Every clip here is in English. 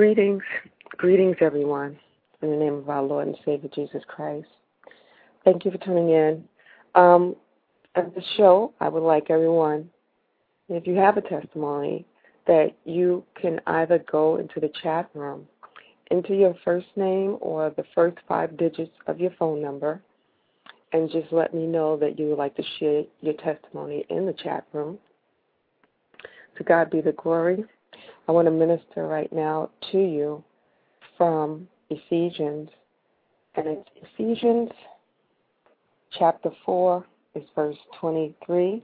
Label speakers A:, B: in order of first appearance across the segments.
A: Greetings. Greetings, everyone, in the name of our Lord and Savior Jesus Christ. Thank you for tuning in. Um, at the show, I would like everyone, if you have a testimony, that you can either go into the chat room, enter your first name or the first five digits of your phone number, and just let me know that you would like to share your testimony in the chat room. To God be the glory. I want to minister right now to you from Ephesians, and it's Ephesians chapter 4, is verse 23,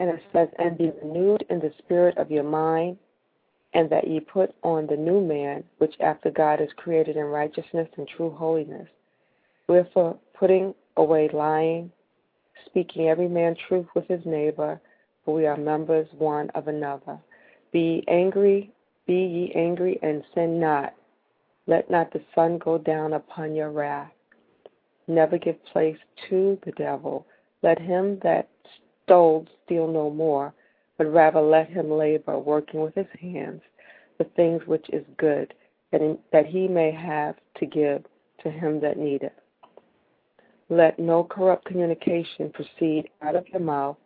A: and it says, And be renewed in the spirit of your mind, and that ye put on the new man, which after God is created in righteousness and true holiness. Wherefore, putting away lying, speaking every man truth with his neighbor, for we are members one of another. Be angry, be ye angry, and sin not. Let not the sun go down upon your wrath. Never give place to the devil. Let him that stole steal no more, but rather let him labor, working with his hands, the things which is good, that, in, that he may have to give to him that needeth. Let no corrupt communication proceed out of your mouth,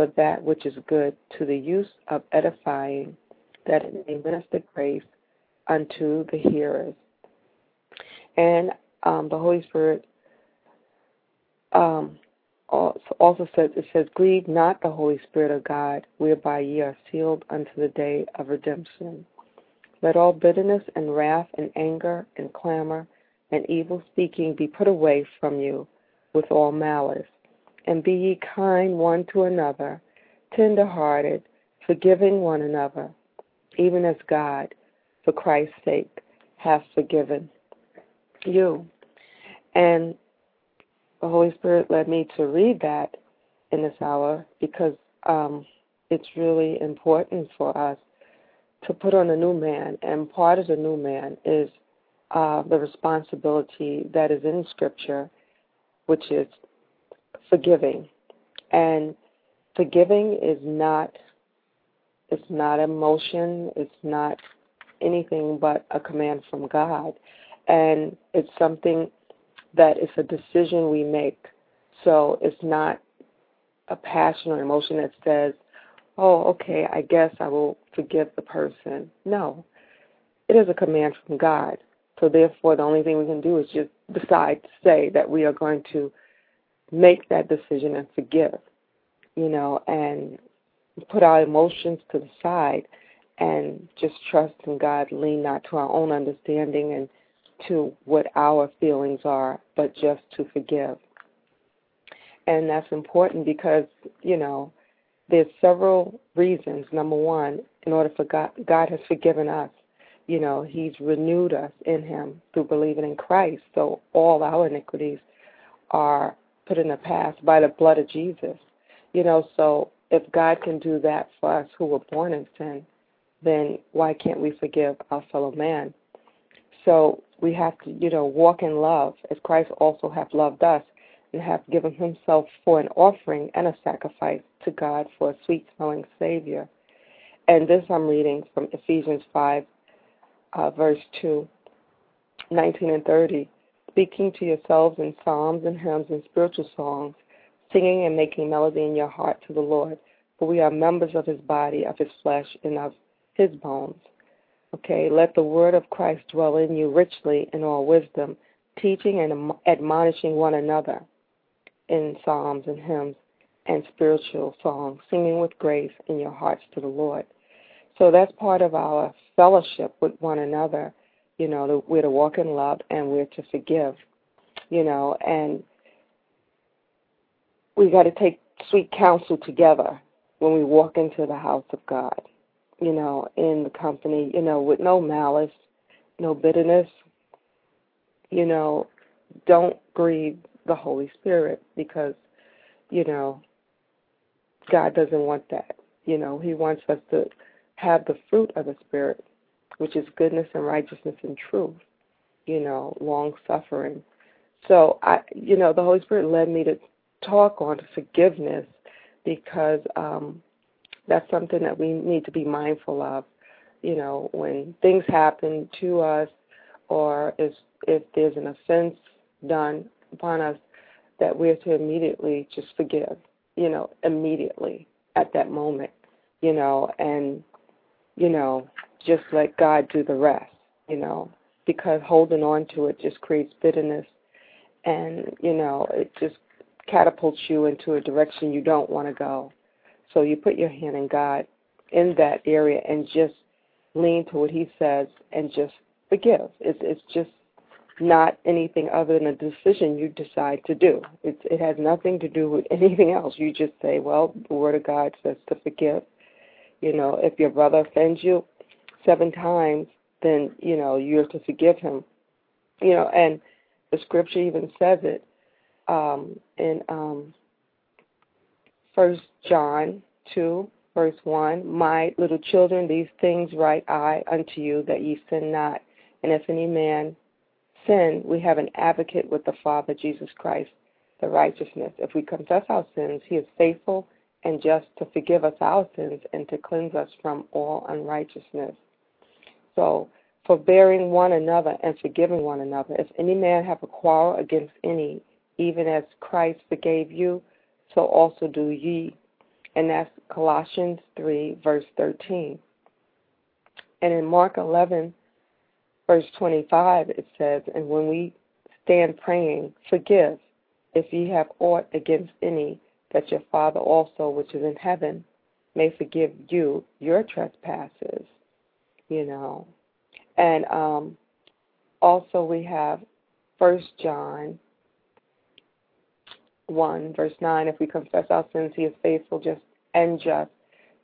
A: but that which is good to the use of edifying, that it may minister grace unto the hearers. And um, the Holy Spirit um, also says, it says, Grieve not the Holy Spirit of God, whereby ye are sealed unto the day of redemption. Let all bitterness and wrath and anger and clamor and evil speaking be put away from you with all malice. And be ye kind one to another, tender hearted, forgiving one another, even as God, for Christ's sake, hath forgiven you. And the Holy Spirit led me to read that in this hour because um, it's really important for us to put on a new man. And part of the new man is uh, the responsibility that is in Scripture, which is forgiving. And forgiving is not it's not emotion, it's not anything but a command from God. And it's something that is a decision we make. So it's not a passion or emotion that says, oh, okay, I guess I will forgive the person. No, it is a command from God. So therefore, the only thing we can do is just decide to say that we are going to make that decision and forgive, you know, and put our emotions to the side and just trust in God, lean not to our own understanding and to what our feelings are, but just to forgive. And that's important because, you know, there's several reasons. Number one, in order for God, God has forgiven us. You know, He's renewed us in Him through believing in Christ. So all our iniquities are put in the past by the blood of Jesus. You know, so if God can do that for us who were born in sin, then why can't we forgive our fellow man? So we have to, you know, walk in love as Christ also hath loved us and hath given himself for an offering and a sacrifice to God for a sweet smelling Savior. And this I'm reading from Ephesians 5, uh, verse 2, 19 and 30. Speaking to yourselves in psalms and hymns and spiritual songs, singing and making melody in your heart to the Lord. For we are members of his body, of his flesh, and of his bones. Okay, let the word of Christ dwell in you richly in all wisdom, teaching and admonishing one another in psalms and hymns and spiritual songs, singing with grace in your hearts to the Lord. So that's part of our fellowship with one another. You know, we're to walk in love and we're to forgive. You know, and we got to take sweet counsel together when we walk into the house of God. You know, in the company. You know, with no malice, no bitterness. You know, don't grieve the Holy Spirit because, you know, God doesn't want that. You know, He wants us to have the fruit of the Spirit, which is goodness and righteousness and truth, you know, long suffering. So I you know, the Holy Spirit led me to talk on forgiveness because um that's something that we need to be mindful of. You know, when things happen to us or if if there's an offense done upon us that we're to immediately just forgive, you know, immediately at that moment, you know, and, you know, just let God do the rest, you know, because holding on to it just creates bitterness and, you know, it just catapults you into a direction you don't want to go. So you put your hand in God in that area and just lean to what He says and just forgive. It's it's just not anything other than a decision you decide to do. It's, it has nothing to do with anything else. You just say, well, the Word of God says to forgive. You know, if your brother offends you seven times, then, you know, you're to forgive him. You know, and the scripture even says it um, in um, 1 John 2, verse 1 My little children, these things write I unto you, that ye sin not. And if any man sin, we have an advocate with the Father, Jesus Christ, the righteousness. If we confess our sins, he is faithful and just to forgive us our sins and to cleanse us from all unrighteousness. So, forbearing one another and forgiving one another. If any man have a quarrel against any, even as Christ forgave you, so also do ye. And that's Colossians 3, verse 13. And in Mark 11, verse 25, it says, And when we stand praying, forgive if ye have aught against any, that your Father also, which is in heaven, may forgive you your trespasses. You know. And um, also we have First John 1, verse 9. If we confess our sins, he is faithful just and just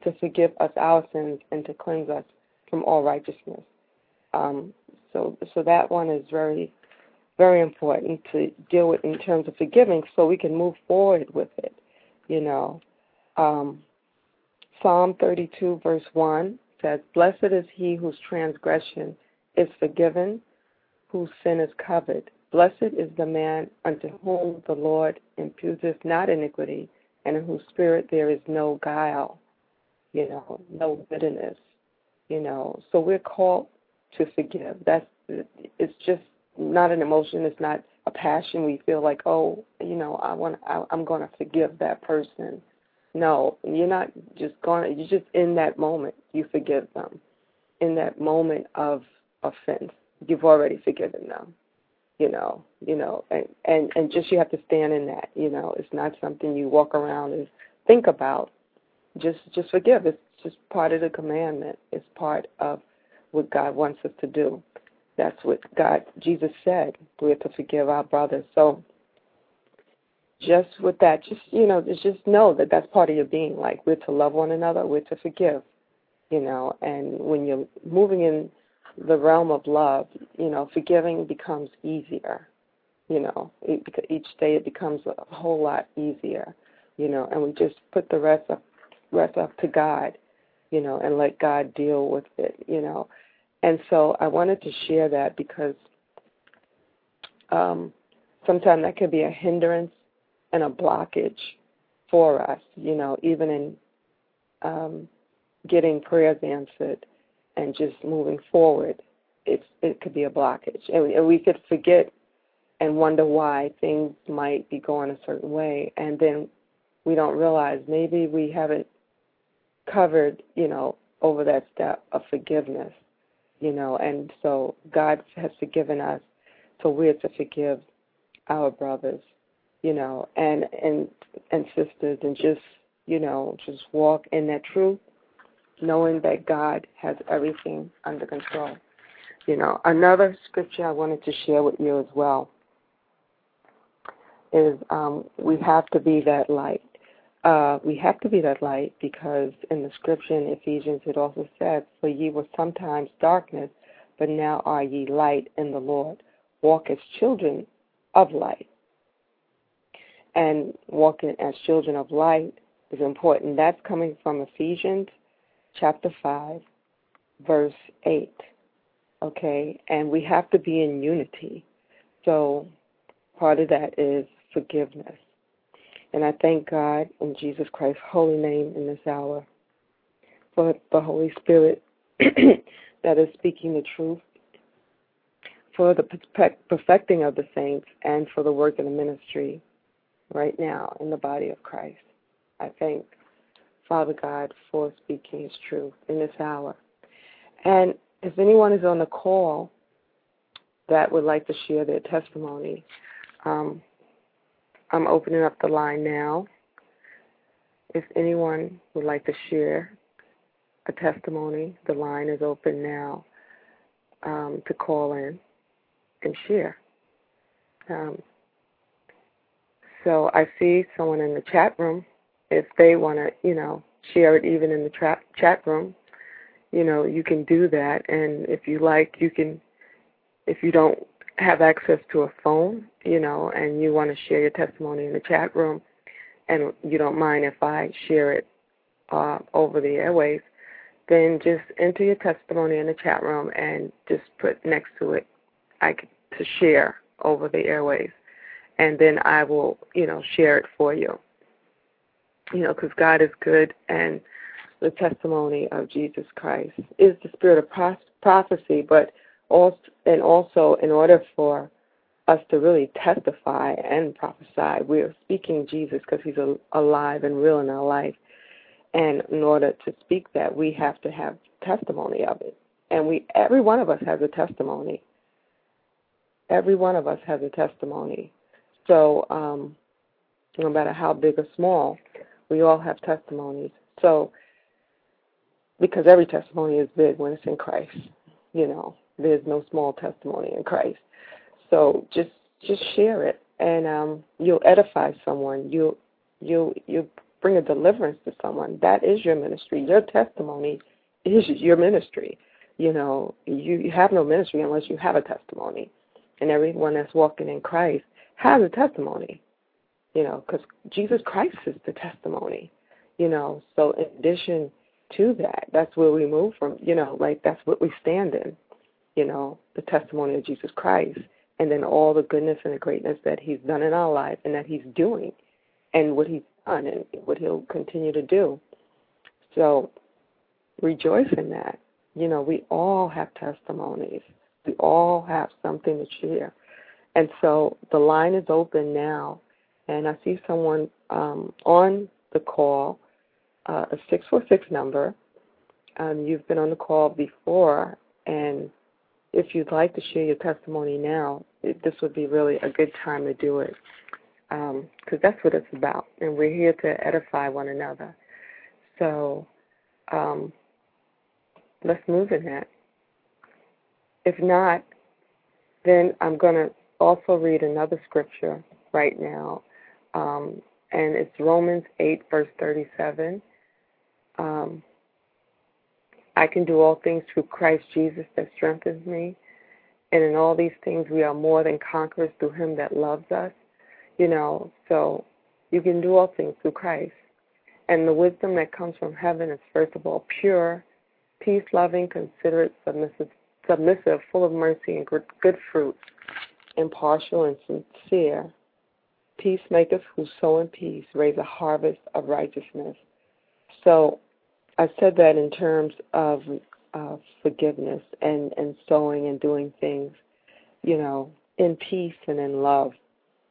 A: to forgive us our sins and to cleanse us from all righteousness. Um, so, so that one is very, very important to deal with in terms of forgiving, so we can move forward with it. You know, um, Psalm 32 verse 1 says, "Blessed is he whose transgression is forgiven, whose sin is covered. Blessed is the man unto whom the Lord imputeth not iniquity, and in whose spirit there is no guile." You know, no bitterness. You know, so we're called to forgive. That's it's just not an emotion. It's not a passion. We feel like, oh, you know, I want, I, I'm going to forgive that person. No, you're not just going. You're just in that moment. You forgive them. In that moment of offense, you've already forgiven them. You know, you know, and and and just you have to stand in that. You know, it's not something you walk around and think about. Just just forgive. It's just part of the commandment. It's part of what God wants us to do. That's what God, Jesus said. We have to forgive our brothers. So just with that, just you know, just know that that's part of your being. Like we're to love one another, we're to forgive, you know. And when you're moving in the realm of love, you know, forgiving becomes easier. You know, it, each day it becomes a whole lot easier. You know, and we just put the rest up, rest up to God, you know, and let God deal with it. You know, and so I wanted to share that because um, sometimes that could be a hindrance and a blockage for us, you know, even in um, getting prayers answered and just moving forward. It's, it could be a blockage. And, and we could forget and wonder why things might be going a certain way. And then we don't realize maybe we haven't covered, you know, over that step of forgiveness, you know. And so God has forgiven us, so we're to forgive our brothers you know, and and and sisters, and just you know, just walk in that truth, knowing that God has everything under control. You know, another scripture I wanted to share with you as well is um, we have to be that light. Uh, we have to be that light because in the scripture in Ephesians it also says, For ye were sometimes darkness, but now are ye light in the Lord. Walk as children of light and walking as children of light is important. That's coming from Ephesians chapter 5, verse 8. Okay? And we have to be in unity. So part of that is forgiveness. And I thank God in Jesus Christ's holy name in this hour for the Holy Spirit that is speaking the truth, for the perfecting of the saints, and for the work of the ministry right now in the body of Christ. I thank Father God for speaking His truth in this hour. And if anyone is on the call that would like to share their testimony, um, I'm opening up the line now. If anyone would like to share a testimony, the line is open now um, to call in and share. Um, so I see someone in the chat room. If they want to, you know, share it even in the tra- chat room, you know, you can do that. And if you like, you can, if you don't have access to a phone, you know, and you want to share your testimony in the chat room, and you don't mind if I share it uh, over the airways, then just enter your testimony in the chat room and just put next to it I to share over the airways and then I will, you know, share it for you. You know, because God is good, and the testimony of Jesus Christ is the spirit of prophecy. But also, and also, in order for us to really testify and prophesy, we are speaking Jesus because He's alive and real in our life. And in order to speak that, we have to have testimony of it. And we, every one of us has a testimony. Every one of us has a testimony. So, um, no matter how big or small, we all have testimonies. So, because every testimony is big when it's in Christ, you know, there's no small testimony in Christ. So just just share it, and um, you'll edify someone. You you you bring a deliverance to someone. That is your ministry. Your testimony is your ministry. You know, you, you have no ministry unless you have a testimony. And everyone that's walking in Christ has a testimony, you know, because Jesus Christ is the testimony, you know. So in addition to that, that's where we move from, you know, like that's what we stand in, you know, the testimony of Jesus Christ, and then all the goodness and the greatness that He's done in our life and that He's doing, and what He's done and what He'll continue to do. So rejoice in that. You know, we all have testimonies. We all have something to share. And so the line is open now, and I see someone um, on the call, uh, a 646 number. Um, you've been on the call before, and if you'd like to share your testimony now, it, this would be really a good time to do it because um, that's what it's about, and we're here to edify one another. So um, let's move in that. If not, then I'm going to also read another scripture right now um, and it's Romans 8, verse 37. Um, I can do all things through Christ Jesus that strengthens me. And in all these things, we are more than conquerors through him that loves us. You know, so you can do all things through Christ. And the wisdom that comes from heaven is, first of all, pure, peace loving, considerate, submissive, submissive, full of mercy and good, good fruit, impartial and sincere. Peacemakers who sow in peace raise a harvest of righteousness. So I said that in terms of uh, forgiveness and, and sowing and doing things, you know, in peace and in love,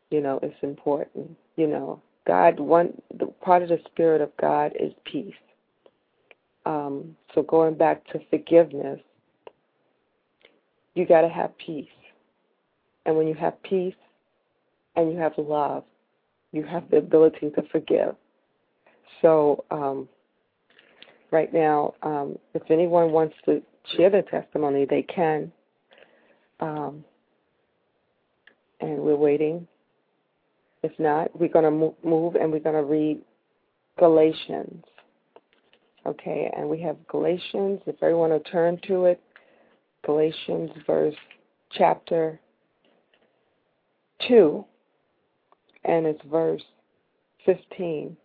A: you know, it's important. You know, God, one the part of the spirit of God is peace. Um, so going back to forgiveness, you got to have peace. And when you have peace and you have love, you have the ability to forgive. So um, right now, um, if anyone wants to share their testimony, they can. Um, and we're waiting. If not, we're going to move and we're going to read Galatians. Okay, and we have Galatians. If everyone will turn to it, Galatians verse chapter 2, and it's verse 15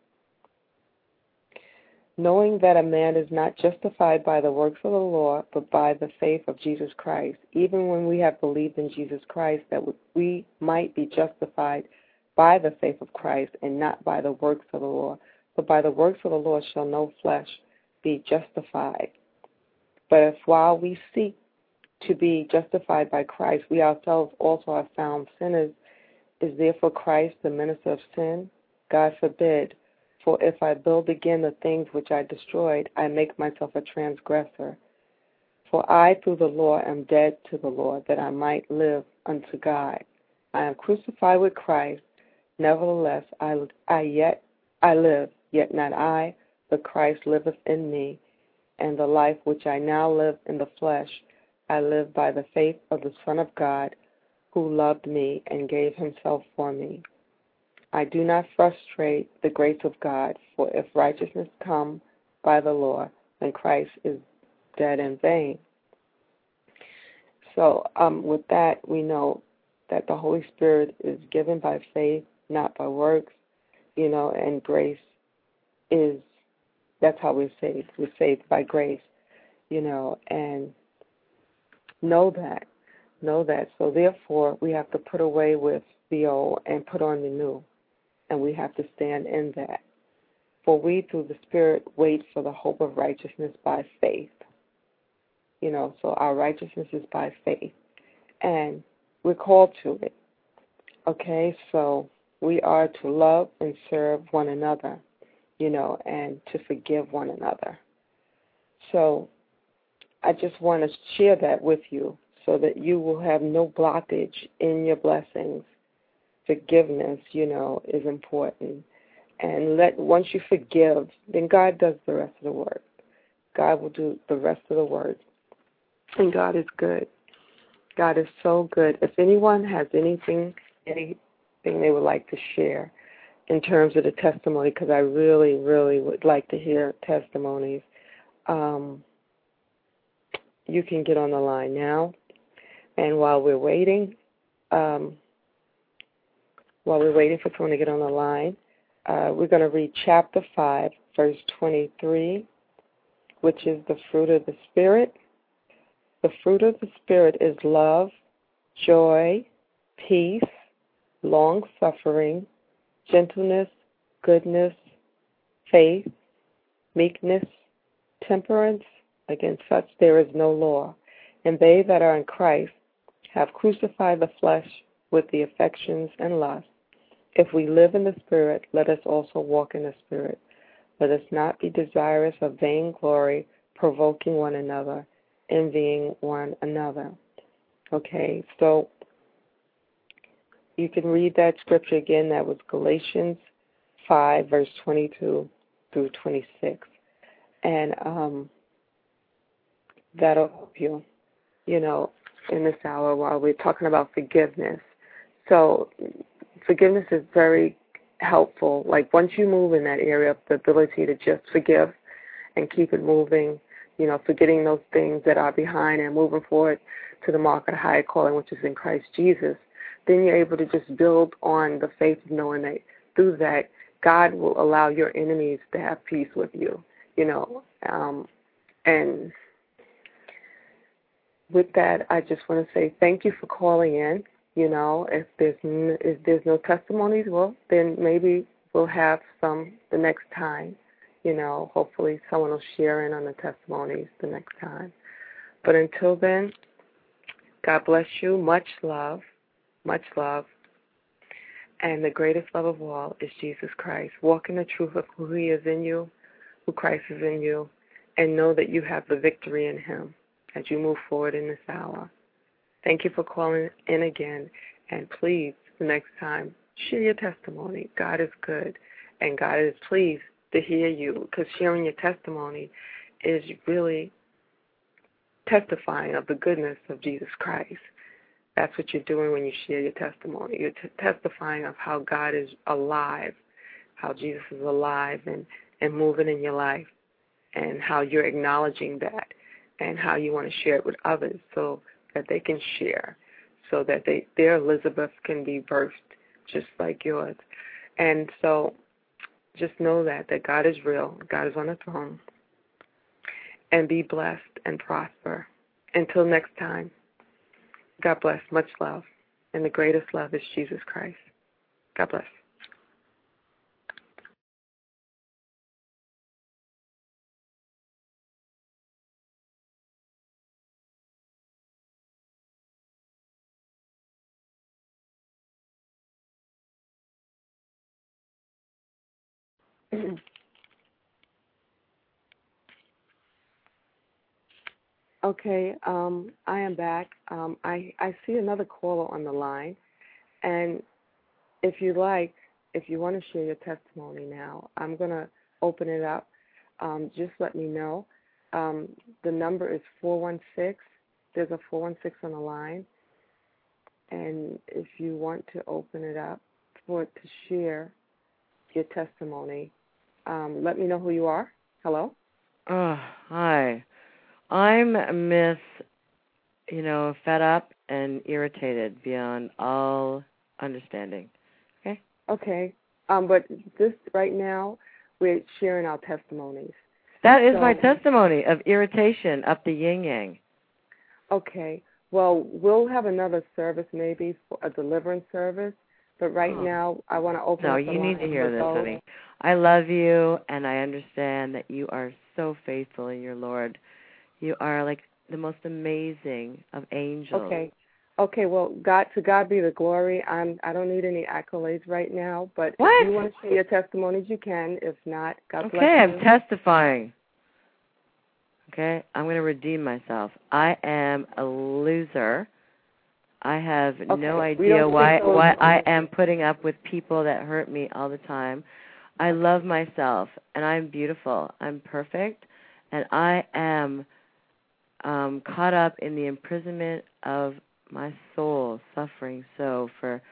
A: knowing that a man is not justified by the works of the law, but by the faith of Jesus Christ, even when we have believed in Jesus Christ, that we might be justified by the faith of Christ and not by the works of the law. For by the works of the law shall no flesh be justified. But if while we seek to be justified by Christ, we ourselves also are found sinners, is therefore Christ the minister of sin? God forbid. For if I build again the things which I destroyed, I make myself a transgressor. For I, through the law, am dead to the law, that I might live unto God. I am crucified with Christ. Nevertheless, I, I yet I live, yet not I, but Christ liveth in me. And the life which I now live in the flesh, I live by the faith of the Son of God, who loved me and gave himself for me. I do not frustrate the grace of God, for if righteousness come by the law, then Christ is dead in vain. So, um, with that, we know that the Holy Spirit is given by faith, not by works, you know, and grace is that's how we're saved. We're saved by grace, you know, and know that. Know that. So, therefore, we have to put away with the old and put on the new and we have to stand in that. For we, through the Spirit, wait for the hope of righteousness by faith. You know, so our righteousness is by faith. And we're called to it. Okay, so we are to love and serve one another, you know, and to forgive one another. So I just want to share that with you so that you will have no blockage in your blessings forgiveness, you know, is important. And let once you forgive, then God does the rest of the work. God will do the rest of the work. And God is good. God is so good. If anyone has anything anything they would like to share in terms of the testimony, because I really, really would like to hear testimonies, um, you can get on the line now. And while we're waiting, um, while we're waiting for someone to get on the line, uh, we're going to read chapter 5, verse 23, which is the fruit of the Spirit. The fruit of the Spirit is love, joy, peace, long suffering, gentleness, goodness, faith, meekness, temperance. Against such there is no law. And they that are in Christ have crucified the flesh with the affections and lusts. If we live in the Spirit, let us also walk in the Spirit. Let us not be desirous of vain glory, provoking one another, envying one another. Okay, so you can read that scripture again. That was Galatians 5, verse 22 through 26. And um, that'll help you, you know, in this hour while we're talking about forgiveness. So forgiveness is very helpful. Like once you move in that area of the ability to just forgive and keep it moving, you know, forgetting those things that are behind and moving forward to the mark of the higher calling, which is in Christ Jesus, then you're able to just build on the faith of knowing that through that God will allow your enemies to have peace with you, you know. Um, and with that, I just want to say thank you for calling in. You know, if there's n- if there's no testimonies, well, then maybe we'll have some the next time. You know, hopefully someone will share in on the testimonies the next time. But until then, God bless you. Much love, much love. And the greatest love of all is Jesus Christ. Walk in the truth of who He is in you, who Christ is in you, and know that you have the victory in Him as you move forward in this hour. Thank you for calling in again. And please, the next time, share your testimony. God is good, and God is pleased to hear you because sharing your testimony is really testifying of the goodness of Jesus Christ. That's what you're doing when you share your testimony. You're t- testifying of how God is alive, how Jesus is alive and, and moving in your life, and how you're acknowledging that, and how you want to share it with others so that they can share, so that they their Elizabeth can be birthed just like yours. And so just know that that God is real, God is on the throne, and be blessed and prosper. Until next time, God bless. Much love. And the greatest love is Jesus Christ. God bless. Okay, um, I am back. Um, I, I see another caller on the line, and if you like, if you want to share your testimony now, I'm going to open it up. Um, just let me know. Um, the number is 416. There's a 416 on the line, and if you want to open it up for to share your testimony, um, let me know who you are. Hello.
B: Oh, hi. I'm Miss, you know, fed up and irritated beyond all understanding. Okay?
A: Okay. Um, but this right now, we're sharing our testimonies.
B: That is my testimony of irritation up the yin yang.
A: Okay. Well, we'll have another service maybe for a deliverance service, but right
B: Oh.
A: now I want to open.
B: No,
A: up the
B: you need to hear this, honey. I love you and I understand that you are so faithful in your Lord. You are like the most amazing of angels.
A: Okay. Okay. Well, God to God be the glory. I'm. I don't need any accolades right now, but
B: What?
A: if you want to share your testimonies, you can. If not, God bless you. Okay.
B: I'm testifying. Okay, I'm going to redeem myself. I am a loser. I have
A: Okay,
B: no idea why why I am putting up with people that hurt me all the time. I love myself and I'm beautiful. I'm perfect and I am um caught up in the imprisonment of my soul suffering so for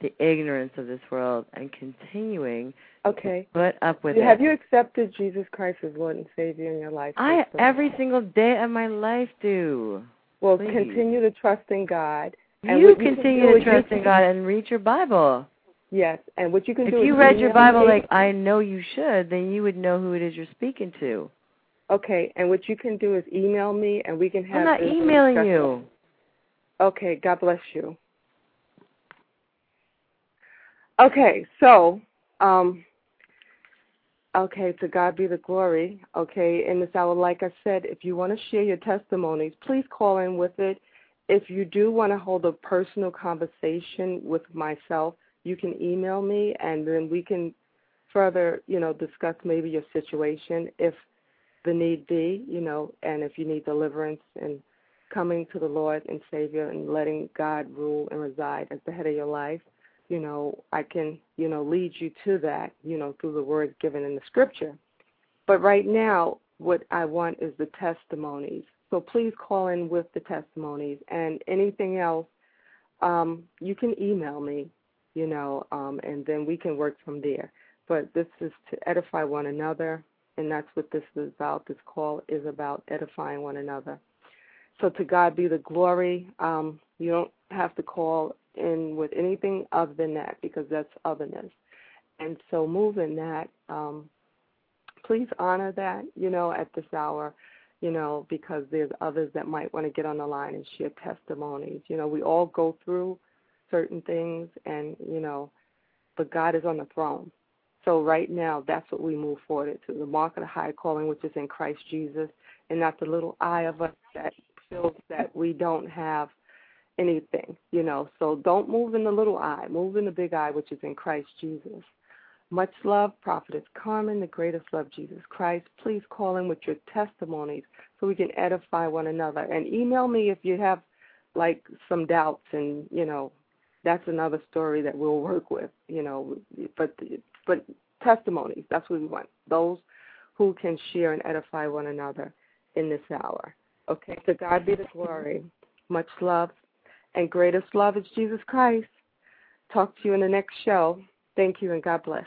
B: the ignorance of this world and continuing
A: Okay.
B: to put up with
A: You-
B: it.
A: Have you accepted Jesus Christ as Lord and Savior in your life?
B: I every single day of my life do.
A: Well,
B: please.
A: continue to trust in God. And
B: you continue to trust in God and read your Bible.
A: Yes, and what you can
B: If
A: do if
B: you read your Bible like I know you should, then you would know who it is you're speaking to.
A: Okay, and what you can do is email me, and we can have.
B: I'm not emailing
A: discussion.
B: you.
A: Okay, God bless you. Okay, so, um, okay, to God be the glory. Okay, in this hour, like I said, if you want to share your testimonies, please call in with it. If you do want to hold a personal conversation with myself, you can email me, and then we can further, you know, discuss maybe your situation if the need be, you know, and if you need deliverance and coming to the Lord and Savior and letting God rule and reside as the head of your life, you know, I can, you know, lead you to that, you know, through the words given in the scripture. But right now, what I want is the testimonies. So please call in with the testimonies and anything else. Um, you can email me, you know, um, and then we can work from there. But this is to edify one another, and that's what this is about. This call is about edifying one another. So to God be the glory. Um, you don't have to call in with anything other than that because that's otherness. And so move in that. Um, please honor that, you know, at this hour, you know, because there's others that might want to get on the line and share testimonies. You know, we all go through certain things and, you know, but God is on the throne. So right now, that's what we move forward to the mark of the high calling, which is in Christ Jesus, and not the little eye of us that feels that we don't have anything, you know. So don't move in the little eye, move in the big eye, which is in Christ Jesus. Much love, Prophetess Carmen, the greatest love, Jesus Christ. Please call in with your testimonies so we can edify one another. And email me if you have like some doubts and, you know, that's another story that we'll work with, you know, but but testimonies, that's what we want. Those who can share and edify one another in this hour. Okay, to God be the glory. Much love. And greatest love is Jesus Christ. Talk to you in the next show. Thank you and God bless.